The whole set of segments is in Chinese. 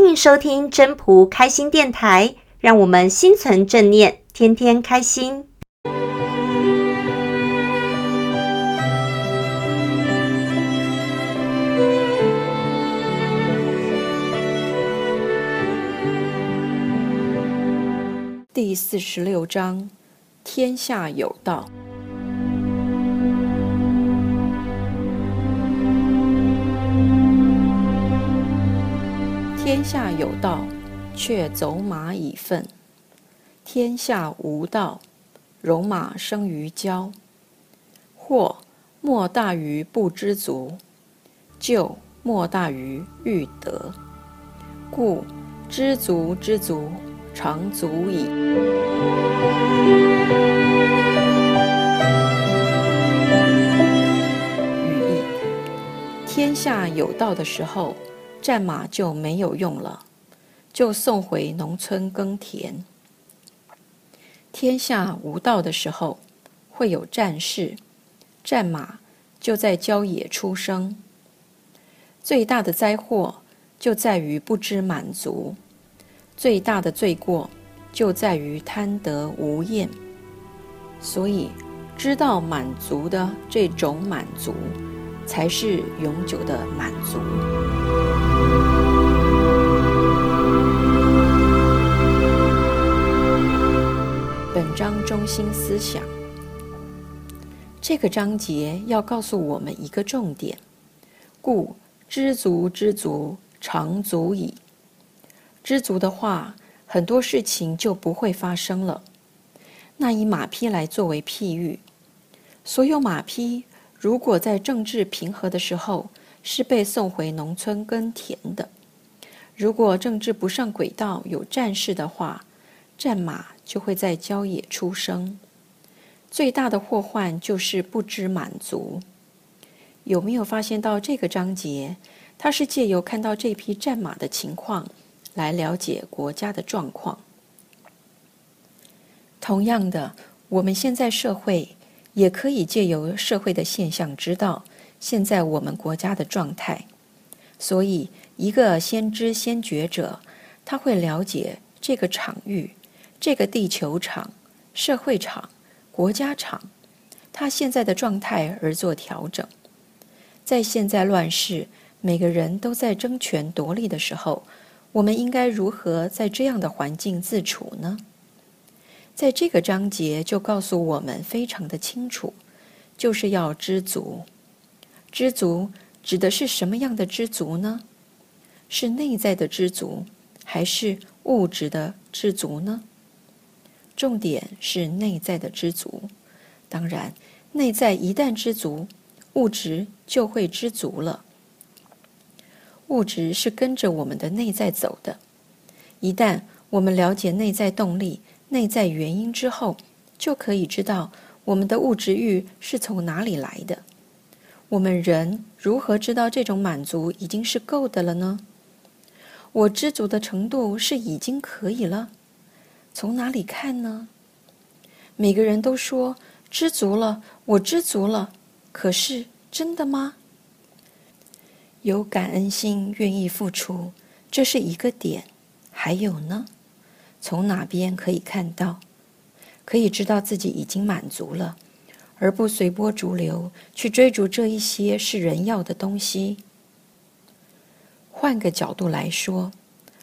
欢迎收听真朴开心电台，让我们心存正念，天天开心。第四十六章：天下有道。天下有道，却走马以粪；天下无道，戎马生于郊。祸莫大于不知足，咎莫大于欲得。故知足知足，常足矣。语义：天下有道的时候，战马就没有用了，就送回农村耕田。天下无道的时候，会有战事，战马就在郊野出生。最大的灾祸就在于不知满足，最大的罪过就在于贪得无厌。所以，知道满足的这种满足，才是永久的满足。本章中心思想，这个章节要告诉我们一个重点，故知足知足，常足矣。知足的话，很多事情就不会发生了。那以马匹来作为譬喻，所有马匹如果在政治平和的时候，是被送回农村耕田的；如果政治不上轨道，有战事的话，战马就会在郊野出生。最大的祸患就是不知满足。有没有发现到这个章节？它是借由看到这匹战马的情况，来了解国家的状况。同样的，我们现在社会也可以借由社会的现象，知道现在我们国家的状态。所以，一个先知先觉者，他会了解这个场域。这个地球场、社会场、国家场，他现在的状态而做调整。在现在乱世，每个人都在争权夺利的时候，我们应该如何在这样的环境自处呢？在这个章节就告诉我们非常的清楚，就是要知足。知足指的是什么样的知足呢？是内在的知足，还是物质的知足呢？重点是内在的知足，当然，内在一旦知足，物质就会知足了。物质是跟着我们的内在走的，一旦我们了解内在动力、内在原因之后，就可以知道我们的物质欲是从哪里来的。我们人如何知道这种满足已经是够的了呢？我知足的程度是已经可以了。从哪里看呢？每个人都说知足了，我知足了。可是真的吗？有感恩心，愿意付出，这是一个点。还有呢？从哪边可以看到？可以知道自己已经满足了，而不随波逐流去追逐这一些是人要的东西。换个角度来说，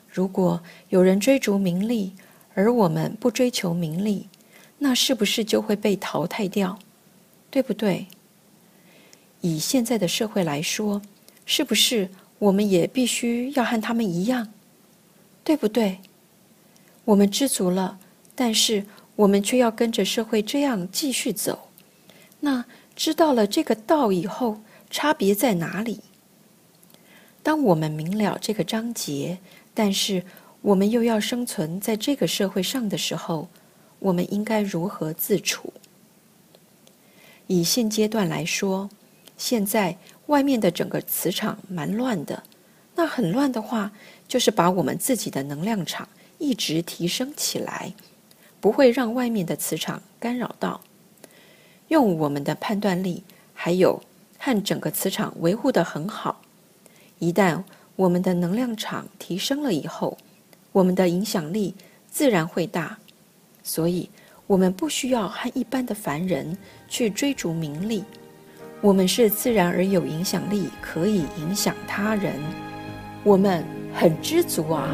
如果有人追逐名利，而我们不追求名利，那是不是就会被淘汰掉？对不对？以现在的社会来说，是不是我们也必须要和他们一样？对不对？我们知足了，但是我们却要跟着社会这样继续走。那知道了这个道以后，差别在哪里？当我们明了这个章节，但是。我们又要生存在这个社会上的时候，我们应该如何自处？以现阶段来说，现在外面的整个磁场蛮乱的。那很乱的话，就是把我们自己的能量场一直提升起来，不会让外面的磁场干扰到。用我们的判断力，还有和整个磁场维护得很好。一旦我们的能量场提升了以后，我们的影响力自然会大。所以，我们不需要和一般的凡人去追逐名利，我们是自然而有影响力，可以影响他人。我们很知足啊。